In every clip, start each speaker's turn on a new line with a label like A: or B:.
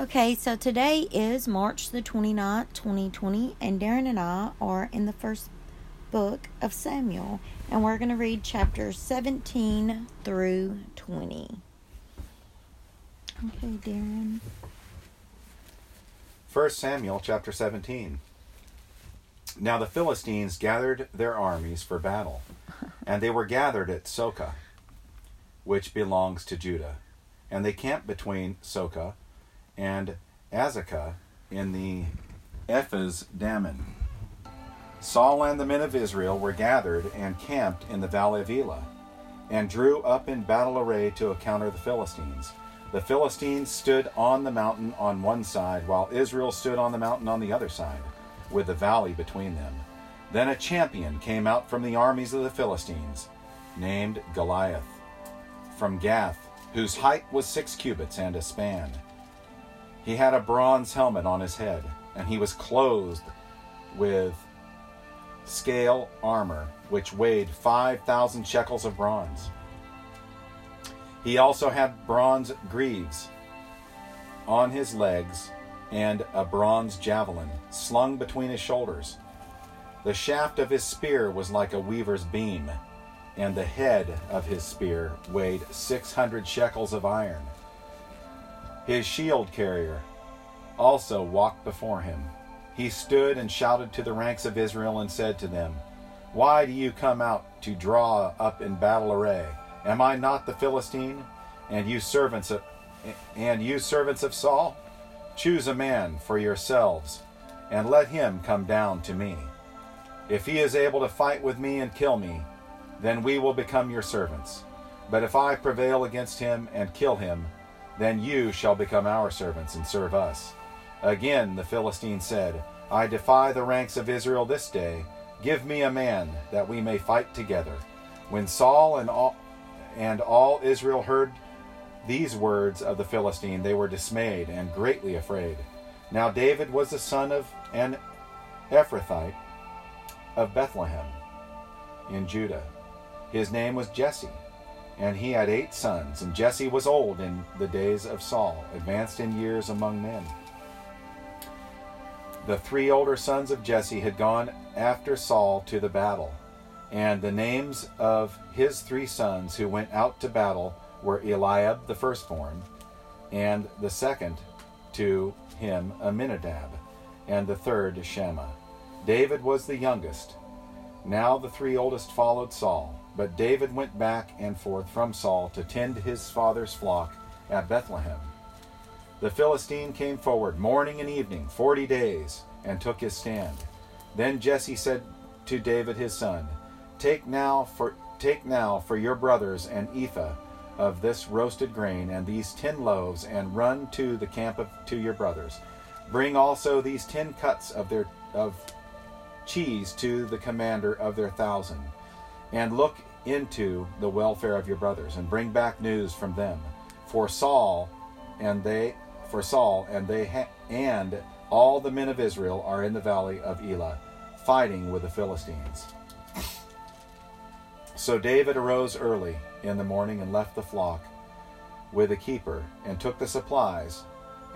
A: Okay, so today is March the 29th, 2020, and Darren and I are in the first book of Samuel, and we're going to read chapters 17 through 20. Okay, Darren.
B: 1 Samuel chapter 17. Now the Philistines gathered their armies for battle, and they were gathered at Socoh, which belongs to Judah. And they camped between Socoh and Azekah in the Ephes Damon. Saul and the men of Israel were gathered and camped in the valley of Elah, and drew up in battle array to encounter the Philistines. The Philistines stood on the mountain on one side, while Israel stood on the mountain on the other side, with the valley between them. Then a champion came out from the armies of the Philistines, named Goliath, from Gath, whose height was six cubits and a span. He had a bronze helmet on his head, and he was clothed with scale armor, which weighed 5,000 shekels of bronze. He also had bronze greaves on his legs and a bronze javelin slung between his shoulders. The shaft of his spear was like a weaver's beam, and the head of his spear weighed 600 shekels of iron. His shield carrier also walked before him. He stood and shouted to the ranks of Israel and said to them, Why do you come out to draw up in battle array? Am I not the Philistine? And you servants of and you servants of Saul? Choose a man for yourselves, and let him come down to me. If he is able to fight with me and kill me, then we will become your servants. But if I prevail against him and kill him, then you shall become our servants and serve us. Again the Philistine said, I defy the ranks of Israel this day. Give me a man, that we may fight together. When Saul and all, and all Israel heard these words of the Philistine, they were dismayed and greatly afraid. Now David was the son of an Ephrathite of Bethlehem in Judah. His name was Jesse and he had eight sons, and Jesse was old in the days of Saul, advanced in years among men. The three older sons of Jesse had gone after Saul to the battle, and the names of his three sons who went out to battle were Eliab the firstborn, and the second to him Abinadab, and the third Shammah. David was the youngest. Now the three oldest followed Saul. But David went back and forth from Saul to tend his father's flock at Bethlehem. The Philistine came forward morning and evening, forty days, and took his stand. Then Jesse said to David his son, Take now for take now for your brothers an ephah of this roasted grain and these ten loaves, and run to the camp of to your brothers. Bring also these ten cuts of their of cheese to the commander of their thousand, and look into the welfare of your brothers and bring back news from them. For Saul and they for Saul and they ha- and all the men of Israel are in the valley of Elah fighting with the Philistines. So David arose early in the morning and left the flock with a keeper and took the supplies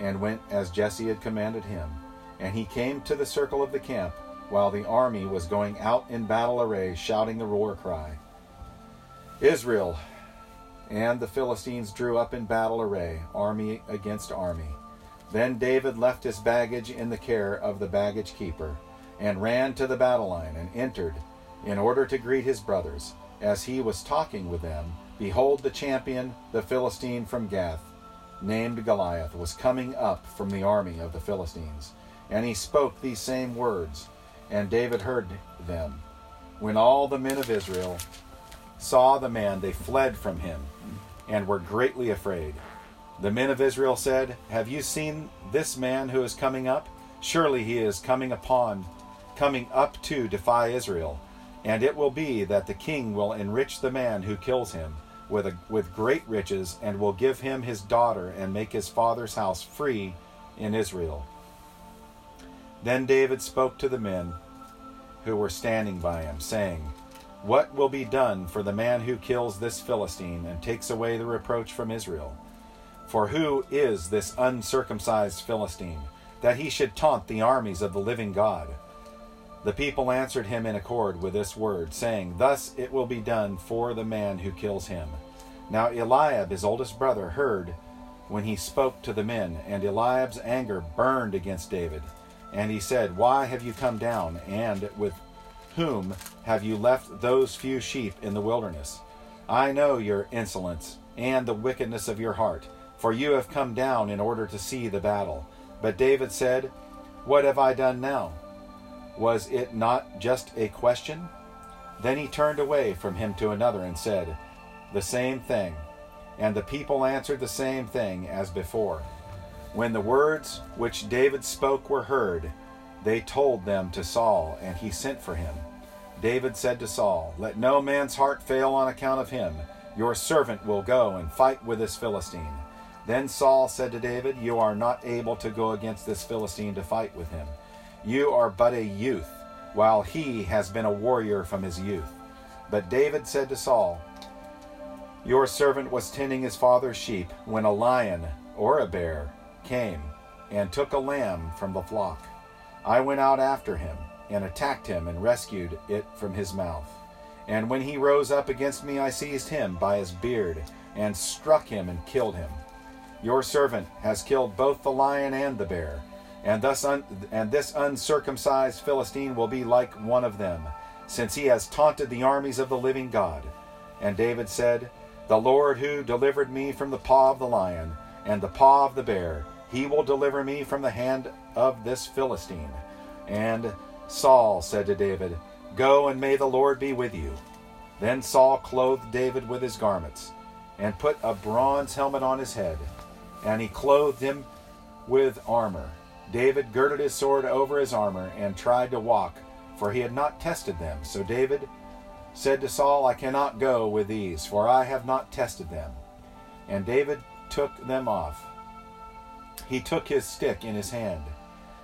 B: and went as Jesse had commanded him. And he came to the circle of the camp while the army was going out in battle array, shouting the war cry. Israel and the Philistines drew up in battle array, army against army. Then David left his baggage in the care of the baggage keeper, and ran to the battle line, and entered, in order to greet his brothers. As he was talking with them, behold, the champion, the Philistine from Gath, named Goliath, was coming up from the army of the Philistines. And he spoke these same words, and David heard them. When all the men of Israel saw the man, they fled from him and were greatly afraid. The men of Israel said, Have you seen this man who is coming up? Surely he is coming upon, coming up to defy Israel. And it will be that the king will enrich the man who kills him with, a, with great riches, and will give him his daughter, and make his father's house free in Israel. Then David spoke to the men who were standing by him, saying, what will be done for the man who kills this Philistine and takes away the reproach from Israel? For who is this uncircumcised Philistine, that he should taunt the armies of the living God? The people answered him in accord with this word, saying, Thus it will be done for the man who kills him. Now Eliab, his oldest brother, heard when he spoke to the men, and Eliab's anger burned against David. And he said, Why have you come down, and with whom have you left those few sheep in the wilderness? I know your insolence and the wickedness of your heart, for you have come down in order to see the battle. But David said, What have I done now? Was it not just a question? Then he turned away from him to another and said, The same thing. And the people answered the same thing as before. When the words which David spoke were heard, they told them to Saul, and he sent for him. David said to Saul, Let no man's heart fail on account of him. Your servant will go and fight with this Philistine. Then Saul said to David, You are not able to go against this Philistine to fight with him. You are but a youth, while he has been a warrior from his youth. But David said to Saul, Your servant was tending his father's sheep when a lion or a bear came and took a lamb from the flock. I went out after him and attacked him and rescued it from his mouth. And when he rose up against me, I seized him by his beard and struck him and killed him. Your servant has killed both the lion and the bear, and thus un- and this uncircumcised Philistine will be like one of them, since he has taunted the armies of the living God. And David said, The Lord who delivered me from the paw of the lion and the paw of the bear, he will deliver me from the hand of this Philistine. And Saul said to David, Go and may the Lord be with you. Then Saul clothed David with his garments, and put a bronze helmet on his head, and he clothed him with armor. David girded his sword over his armor and tried to walk, for he had not tested them. So David said to Saul, I cannot go with these, for I have not tested them. And David took them off. He took his stick in his hand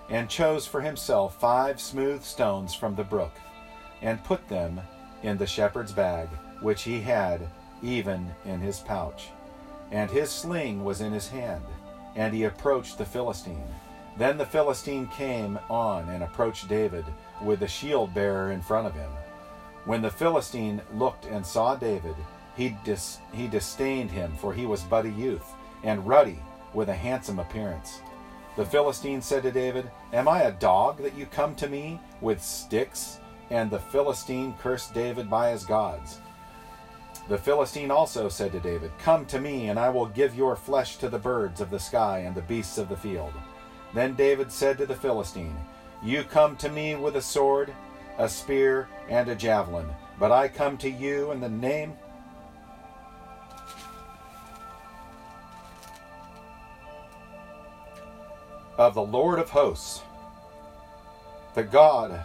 B: and chose for himself five smooth stones from the brook, and put them in the shepherd's bag, which he had even in his pouch. And his sling was in his hand, and he approached the Philistine. Then the Philistine came on and approached David with the shield bearer in front of him. When the Philistine looked and saw David, he, dis- he disdained him, for he was but a youth, and ruddy, with a handsome appearance. The Philistine said to David, Am I a dog that you come to me with sticks? And the Philistine cursed David by his gods. The Philistine also said to David, Come to me, and I will give your flesh to the birds of the sky and the beasts of the field. Then David said to the Philistine, You come to me with a sword, a spear, and a javelin, but I come to you in the name of the Lord of hosts, the God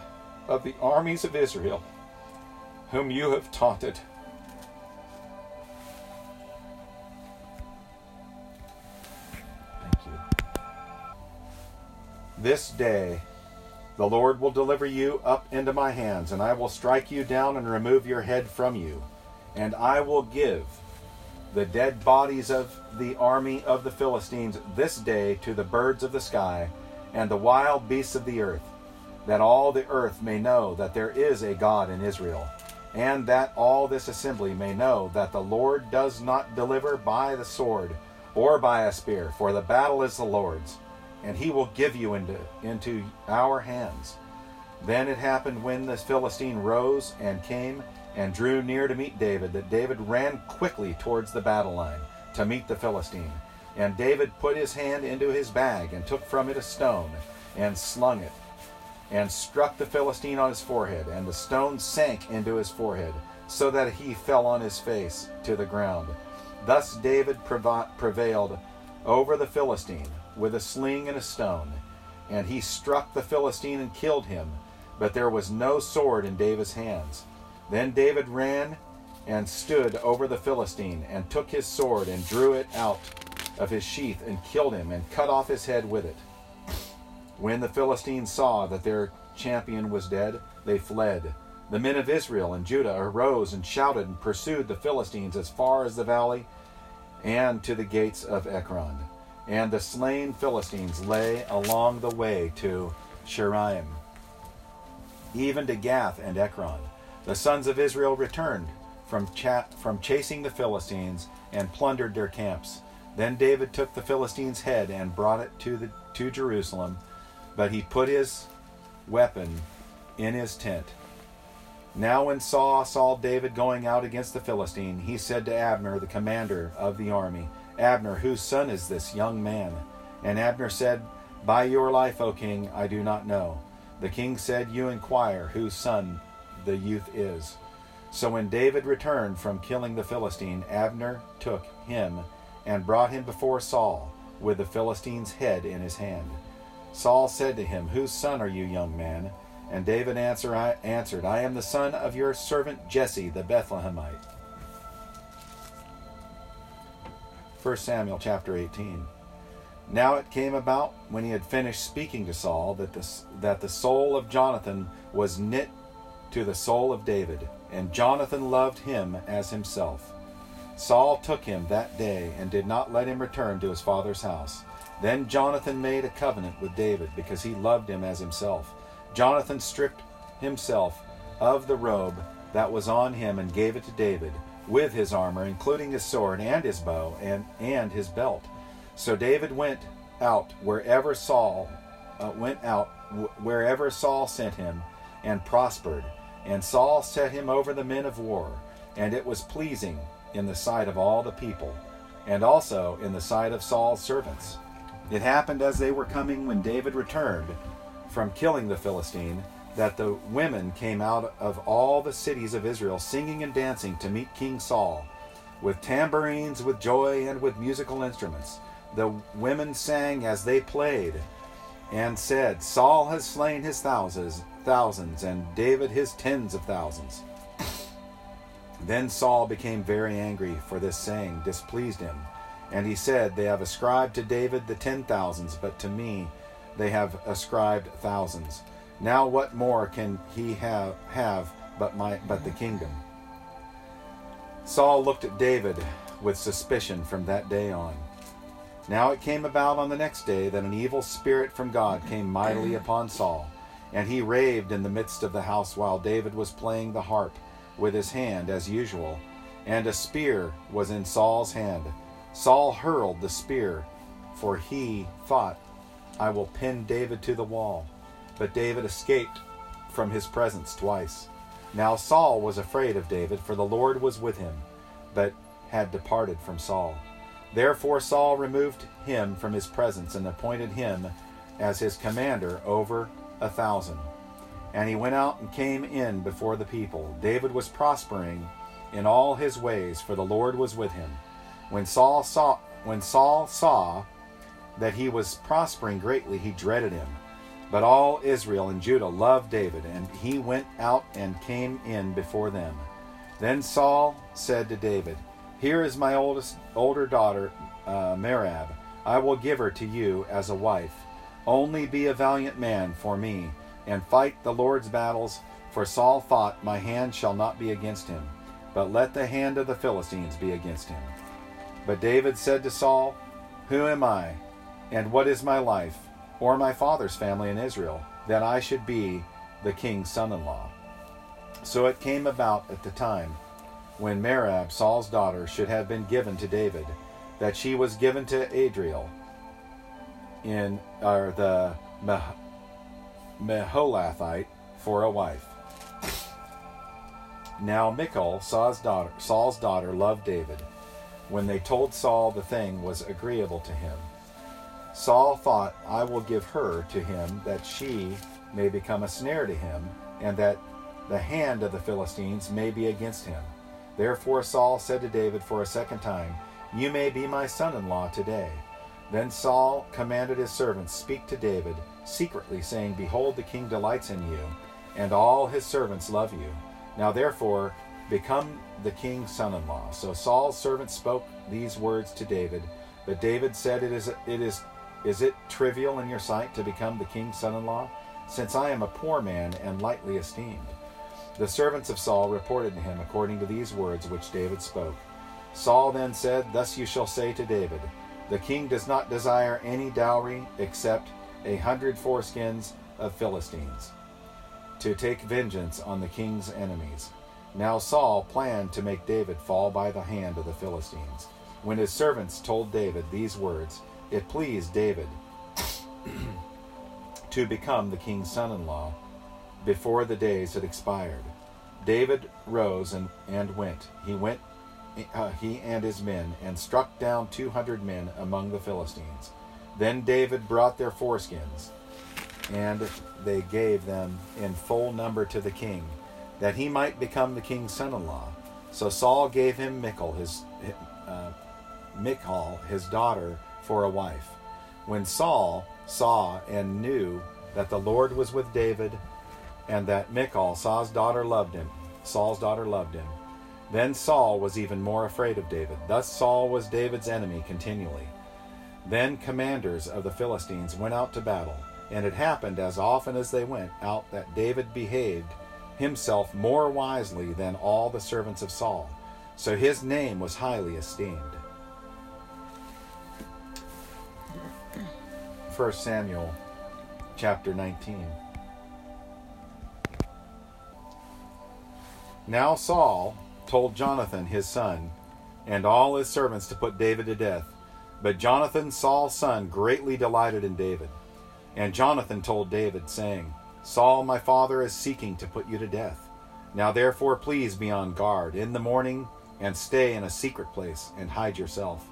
B: of the armies of Israel, whom you have taunted. Thank you. This day the Lord will deliver you up into my hands, and I will strike you down and remove your head from you, and I will give the dead bodies of the army of the Philistines this day to the birds of the sky and the wild beasts of the earth, that all the earth may know that there is a God in Israel, and that all this assembly may know that the Lord does not deliver by the sword or by a spear, for the battle is the Lord's, and he will give you into, into our hands. Then it happened when the Philistine rose and came and drew near to meet David, that David ran quickly towards the battle line to meet the Philistine. And David put his hand into his bag and took from it a stone and slung it and struck the Philistine on his forehead. And the stone sank into his forehead so that he fell on his face to the ground. Thus David prevailed over the Philistine with a sling and a stone. And he struck the Philistine and killed him, but there was no sword in David's hands. Then David ran and stood over the Philistine, and took his sword, and drew it out of his sheath, and killed him, and cut off his head with it. When the Philistines saw that their champion was dead, they fled. The men of Israel and Judah arose and shouted and pursued the Philistines as far as the valley and to the gates of Ekron. And the slain Philistines lay along the way to Shaaraim, even to Gath and Ekron. The sons of Israel returned from, cha- from chasing the Philistines and plundered their camps. Then David took the Philistine's head and brought it to, the, to Jerusalem, but he put his weapon in his tent. Now, when Saul saw David going out against the Philistine, he said to Abner, the commander of the army, Abner, whose son is this young man? And Abner said, By your life, O king, I do not know. The king said, You inquire whose son the youth is. So when David returned from killing the Philistine, Abner took him and brought him before Saul with the Philistine's head in his hand. Saul said to him, Whose son are you, young man? And David answer, I, answered, I am the son of your servant Jesse the Bethlehemite. 1 Samuel chapter 18. Now it came about when he had finished speaking to Saul that the, that the soul of Jonathan was knit to the soul of David, and Jonathan loved him as himself. Saul took him that day and did not let him return to his father's house. Then Jonathan made a covenant with David because he loved him as himself. Jonathan stripped himself of the robe that was on him and gave it to David with his armor, including his sword and his bow and, and his belt. So David went out wherever Saul uh, went out wherever Saul sent him and prospered. And Saul set him over the men of war, and it was pleasing in the sight of all the people, and also in the sight of Saul's servants. It happened as they were coming when David returned from killing the Philistine that the women came out of all the cities of Israel singing and dancing to meet King Saul, with tambourines, with joy, and with musical instruments. The women sang as they played, and said, Saul has slain his thousands, thousands, and David his tens of thousands. then Saul became very angry, for this saying displeased him. And he said, They have ascribed to David the ten thousands, but to me they have ascribed thousands. Now what more can he have, have but my but the kingdom? Saul looked at David with suspicion from that day on. Now it came about on the next day that an evil spirit from God came mightily upon Saul, and he raved in the midst of the house while David was playing the harp with his hand as usual, and a spear was in Saul's hand. Saul hurled the spear, for he thought, I will pin David to the wall. But David escaped from his presence twice. Now Saul was afraid of David, for the Lord was with him, but had departed from Saul. Therefore Saul removed him from his presence and appointed him as his commander over a thousand. And he went out and came in before the people. David was prospering in all his ways, for the Lord was with him. When Saul saw when Saul saw that he was prospering greatly, he dreaded him. But all Israel and Judah loved David, and he went out and came in before them. Then Saul said to David, Here is my oldest older daughter, uh, Merab. I will give her to you as a wife. Only be a valiant man for me, and fight the Lord's battles. For Saul thought, My hand shall not be against him, but let the hand of the Philistines be against him. But David said to Saul, Who am I, and what is my life, or my father's family in Israel, that I should be the king's son in law? So it came about at the time when Merab, Saul's daughter, should have been given to David, that she was given to Adriel in or the Meholathite for a wife. Now Michal, Saul's daughter, Saul's daughter, loved David. When they told Saul the thing was agreeable to him, Saul thought, I will give her to him that she may become a snare to him, and that the hand of the Philistines may be against him. Therefore Saul said to David for a second time, You may be my son in law today. Then Saul commanded his servants, Speak to David secretly, saying, Behold, the king delights in you, and all his servants love you. Now therefore, become the king's son in law. So Saul's servants spoke these words to David. But David said, It is it is is it trivial in your sight to become the king's son in law? Since I am a poor man and lightly esteemed. The servants of Saul reported to him according to these words which David spoke. Saul then said, Thus you shall say to David, The king does not desire any dowry except a hundred foreskins of Philistines, to take vengeance on the king's enemies. Now Saul planned to make David fall by the hand of the Philistines. When his servants told David these words, it pleased David to become the king's son in law before the days had expired. David rose and, and went. He went, uh, he and his men, and struck down two hundred men among the Philistines. Then David brought their foreskins, and they gave them in full number to the king, that he might become the king's son-in-law. So Saul gave him Michal, his uh, Michal, his daughter, for a wife. When Saul saw and knew that the Lord was with David, and that Michal, Saul's daughter, loved him, Saul's daughter loved him, then Saul was even more afraid of David. Thus Saul was David's enemy continually. Then commanders of the Philistines went out to battle, and it happened as often as they went out that David behaved himself more wisely than all the servants of Saul. So his name was highly esteemed. 1 Samuel chapter 19. Now Saul told Jonathan his son and all his servants to put David to death. But Jonathan, Saul's son, greatly delighted in David. And Jonathan told David, saying, Saul, my father, is seeking to put you to death. Now therefore, please be on guard in the morning, and stay in a secret place, and hide yourself.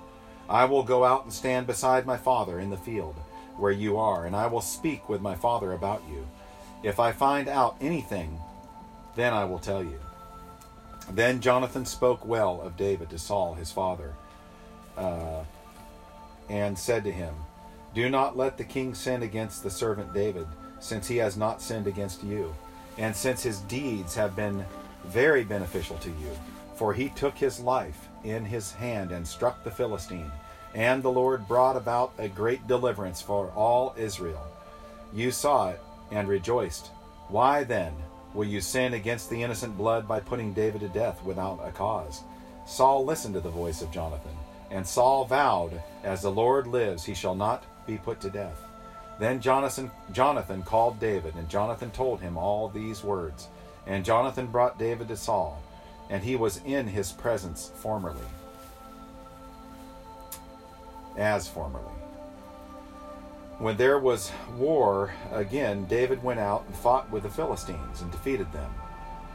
B: I will go out and stand beside my father in the field where you are, and I will speak with my father about you. If I find out anything, then I will tell you. Then Jonathan spoke well of David to Saul his father, uh, and said to him, Do not let the king sin against the servant David, since he has not sinned against you, and since his deeds have been very beneficial to you. For he took his life in his hand and struck the Philistine and the Lord brought about a great deliverance for all Israel. You saw it and rejoiced. Why then will you sin against the innocent blood by putting David to death without a cause? Saul listened to the voice of Jonathan, and Saul vowed, As the Lord lives, he shall not be put to death. Then Jonathan, Jonathan called David, and Jonathan told him all these words. And Jonathan brought David to Saul, and he was in his presence formerly as formerly. When there was war again, David went out and fought with the Philistines and defeated them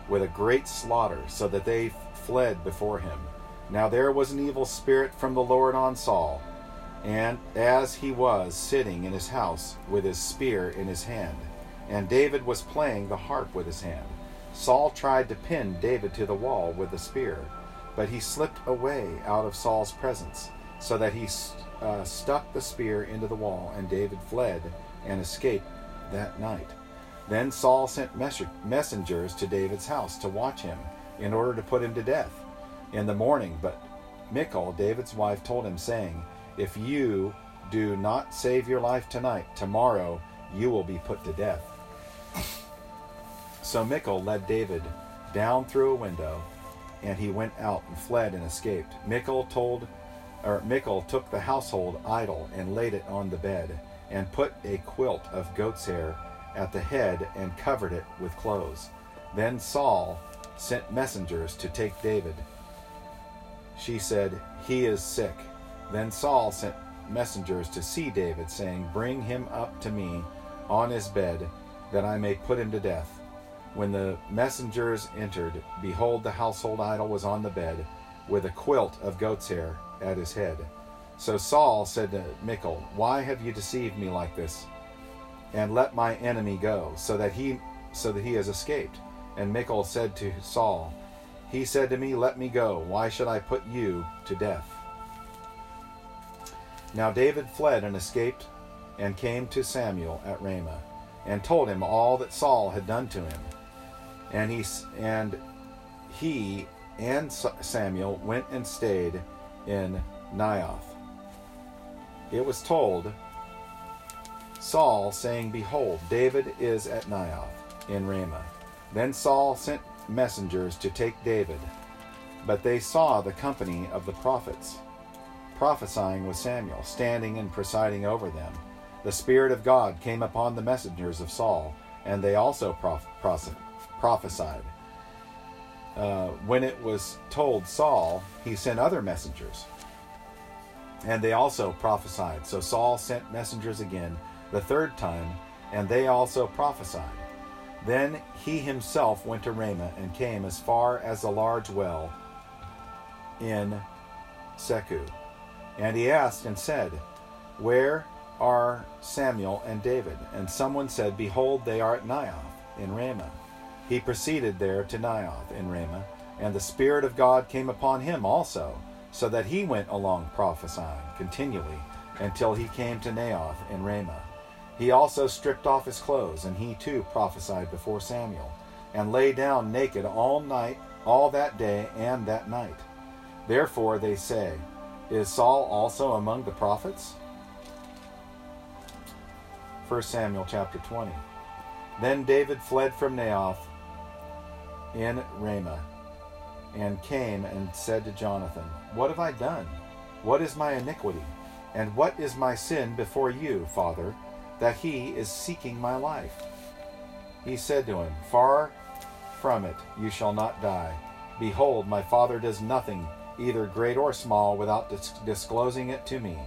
B: with a great slaughter, so that they fled before him. Now there was an evil spirit from the Lord on Saul, and as he was sitting in his house with his spear in his hand, and David was playing the harp with his hand, Saul tried to pin David to the wall with the spear, but he slipped away out of Saul's presence, so that he uh, stuck the spear into the wall, and David fled and escaped that night. Then Saul sent messengers to David's house to watch him in order to put him to death in the morning. But Michal, David's wife, told him, saying, If you do not save your life tonight, tomorrow you will be put to death. So Michal led David down through a window, and he went out and fled and escaped. Michal told or Michal took the household idol and laid it on the bed, and put a quilt of goat's hair at the head and covered it with clothes. Then Saul sent messengers to take David. She said, He is sick. Then Saul sent messengers to see David, saying, Bring him up to me on his bed, that I may put him to death. When the messengers entered, behold, the household idol was on the bed, with a quilt of goat's hair at his head. So Saul said to Michal, Why have you deceived me like this? And let my enemy go, so that he so that he has escaped. And Michal said to Saul, He said to me, Let me go. Why should I put you to death? Now David fled and escaped, and came to Samuel at Ramah, and told him all that Saul had done to him. And he and he and Samuel went and stayed in Naioth. It was told Saul, saying, Behold, David is at Naioth in Ramah. Then Saul sent messengers to take David. But they saw the company of the prophets prophesying with Samuel, standing and presiding over them. The Spirit of God came upon the messengers of Saul, and they also proph- prophesied. Uh, when it was told Saul, he sent other messengers, and they also prophesied. So Saul sent messengers again the third time, and they also prophesied. Then he himself went to Ramah and came as far as the large well in Secu. And he asked and said, Where are Samuel and David? And someone said, Behold, they are at Naioth in Ramah. He proceeded there to Naioth in Ramah, and the Spirit of God came upon him also, so that he went along prophesying continually until he came to Naioth in Ramah. He also stripped off his clothes, and he too prophesied before Samuel, and lay down naked all night, all that day and that night. Therefore they say, Is Saul also among the prophets? 1 Samuel chapter 20. Then David fled from Naioth in Ramah, and came and said to Jonathan, What have I done? What is my iniquity? And what is my sin before you, Father, that he is seeking my life? He said to him, Far from it, you shall not die. Behold, my father does nothing, either great or small, without dis- disclosing it to me.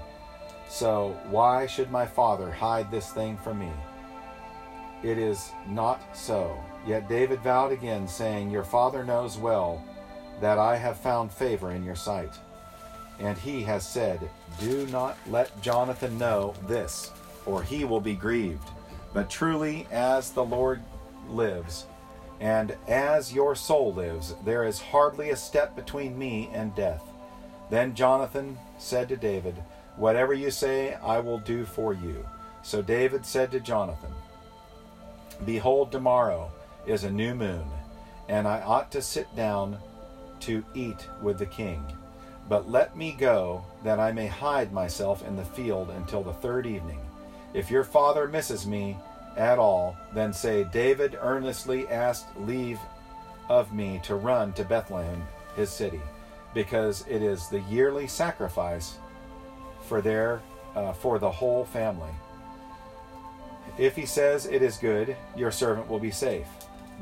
B: So why should my father hide this thing from me? It is not so. Yet David vowed again, saying, Your father knows well that I have found favor in your sight. And he has said, Do not let Jonathan know this, or he will be grieved. But truly, as the Lord lives, and as your soul lives, there is hardly a step between me and death. Then Jonathan said to David, Whatever you say, I will do for you. So David said to Jonathan, Behold, tomorrow is a new moon, and I ought to sit down to eat with the king. But let me go, that I may hide myself in the field until the third evening. If your father misses me at all, then say, David earnestly asked leave of me to run to Bethlehem, his city, because it is the yearly sacrifice for their uh, for the whole family. If he says it is good, your servant will be safe.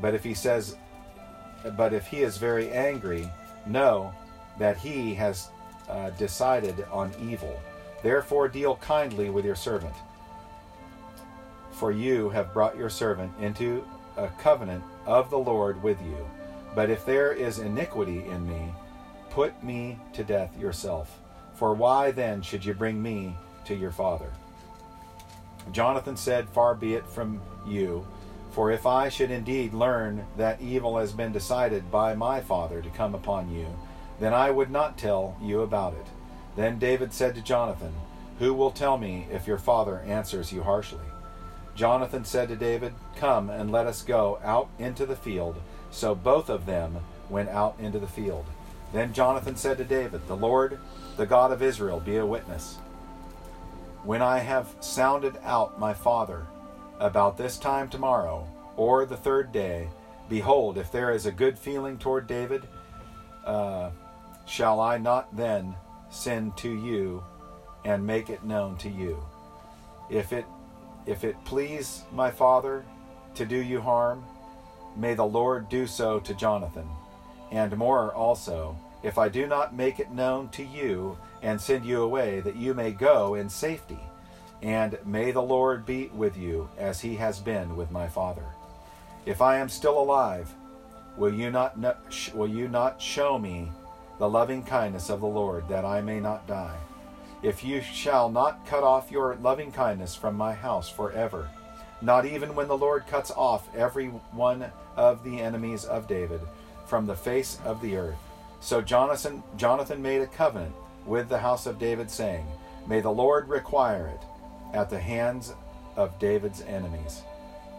B: But if he says, but if he is very angry, know that he has uh, decided on evil. Therefore, deal kindly with your servant. For you have brought your servant into a covenant of the Lord with you. But if there is iniquity in me, put me to death yourself. For why then should you bring me to your father? Jonathan said, Far be it from you, for if I should indeed learn that evil has been decided by my father to come upon you, then I would not tell you about it. Then David said to Jonathan, Who will tell me if your father answers you harshly? Jonathan said to David, Come and let us go out into the field. So both of them went out into the field. Then Jonathan said to David, The Lord, the God of Israel, be a witness. When I have sounded out my father about this time tomorrow, or the third day, behold, if there is a good feeling toward David, uh, shall I not then send to you and make it known to you? If it if it please my father to do you harm, may the Lord do so to Jonathan, and more also, if I do not make it known to you and send you away, that you may go in safety. And may the Lord be with you as he has been with my father. If I am still alive, will you not kn- sh- will you not show me the loving kindness of the Lord that I may not die? If you shall not cut off your loving kindness from my house forever, not even when the Lord cuts off every one of the enemies of David from the face of the earth. So Jonathan Jonathan made a covenant with the house of David, saying, May the Lord require it at the hands of David's enemies.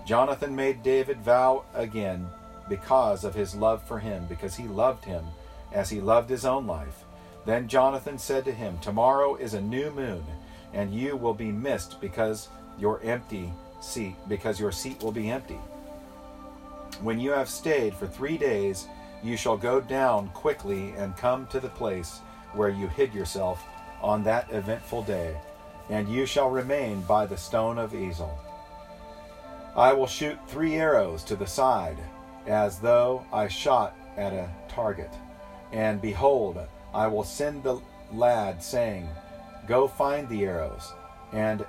B: Jonathan made David vow again because of his love for him, because he loved him as he loved his own life. Then Jonathan said to him, Tomorrow is a new moon, and you will be missed because your empty seat, because your seat will be empty. When you have stayed for three days you shall go down quickly and come to the place where you hid yourself on that eventful day, and you shall remain by the stone of Ezel. I will shoot three arrows to the side, as though I shot at a target. And behold, I will send the lad, saying, Go find the arrows, and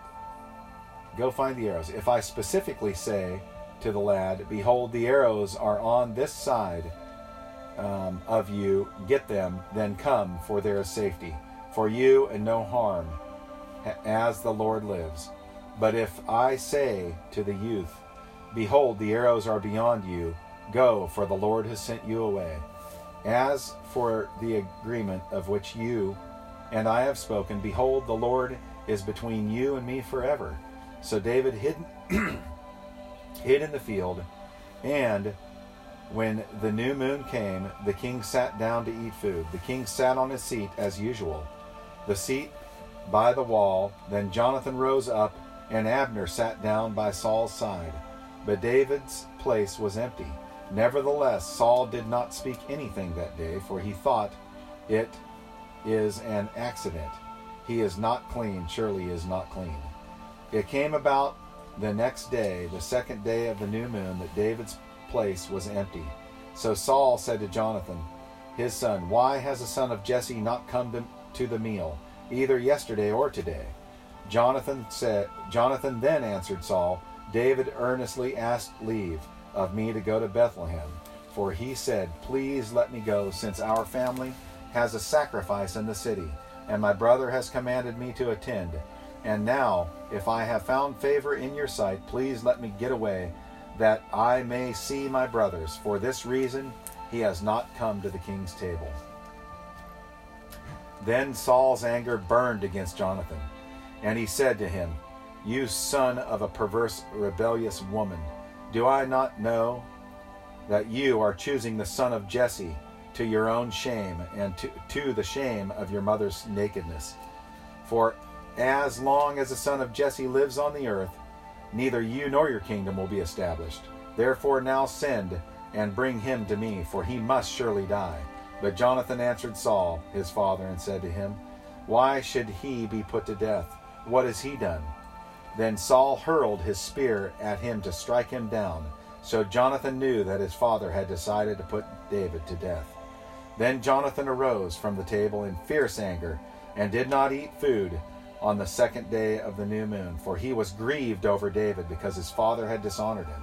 B: go find the arrows. If I specifically say to the lad, Behold, the arrows are on this side um, of you, get them, then come, for there is safety for you and no harm, as the Lord lives. But if I say to the youth, Behold, the arrows are beyond you, go, for the Lord has sent you away. As for the agreement of which you and I have spoken, behold, the Lord is between you and me forever. So David hid, hid in the field, and when the new moon came, the king sat down to eat food. The king sat on his seat as usual, the seat by the wall. Then Jonathan rose up, and Abner sat down by Saul's side. But David's place was empty. Nevertheless, Saul did not speak anything that day, for he thought it is an accident. He is not clean, surely he is not clean. It came about the next day, the second day of the new moon, that David's place was empty. So Saul said to Jonathan, his son, Why has the son of Jesse not come to, to the meal, either yesterday or today? Jonathan said Jonathan then answered Saul, David earnestly asked leave of me to go to Bethlehem, for he said, Please let me go, since our family has a sacrifice in the city, and my brother has commanded me to attend. And now, if I have found favor in your sight, please let me get away, that I may see my brothers. For this reason, he has not come to the king's table. Then Saul's anger burned against Jonathan, and he said to him, You son of a perverse, rebellious woman, do I not know that you are choosing the son of Jesse to your own shame and to, to the shame of your mother's nakedness? For as long as the son of Jesse lives on the earth, neither you nor your kingdom will be established. Therefore now send and bring him to me, for he must surely die. But Jonathan answered Saul, his father, and said to him, Why should he be put to death? What has he done? Then Saul hurled his spear at him to strike him down. So Jonathan knew that his father had decided to put David to death. Then Jonathan arose from the table in fierce anger, and did not eat food on the second day of the new moon, for he was grieved over David because his father had dishonored him.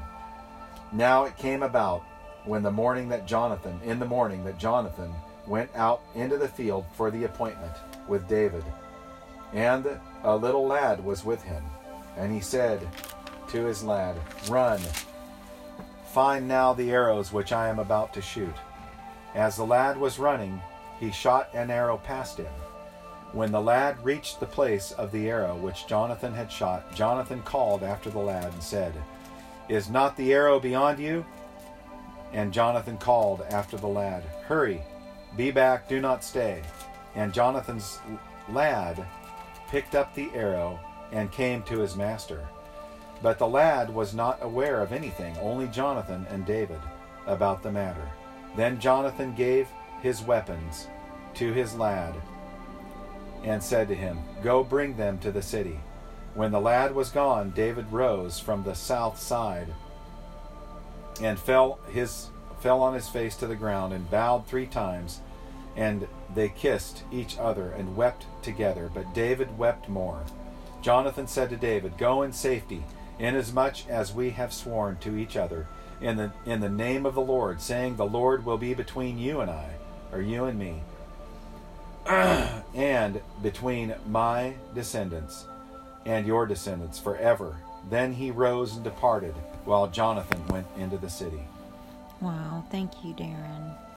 B: Now it came about when the morning that Jonathan, in the morning that Jonathan went out into the field for the appointment with David, and a little lad was with him. And he said to his lad, Run, find now the arrows which I am about to shoot. As the lad was running, he shot an arrow past him. When the lad reached the place of the arrow which Jonathan had shot, Jonathan called after the lad and said, Is not the arrow beyond you? And Jonathan called after the lad, Hurry, be back, do not stay. And Jonathan's lad picked up the arrow and came to his master. But the lad was not aware of anything, only Jonathan and David, about the matter. Then Jonathan gave his weapons to his lad and said to him, Go bring them to the city. When the lad was gone, David rose from the south side and fell his fell on his face to the ground and bowed three times and they kissed each other and wept together. But david wept more. Jonathan said to david go in safety inasmuch as we have sworn to each other in the in the name of the lord saying the lord will be between you and i or you and me and between my descendants and your descendants forever. Then he rose and departed while Jonathan went into the city.
A: Wow, thank you, Darren.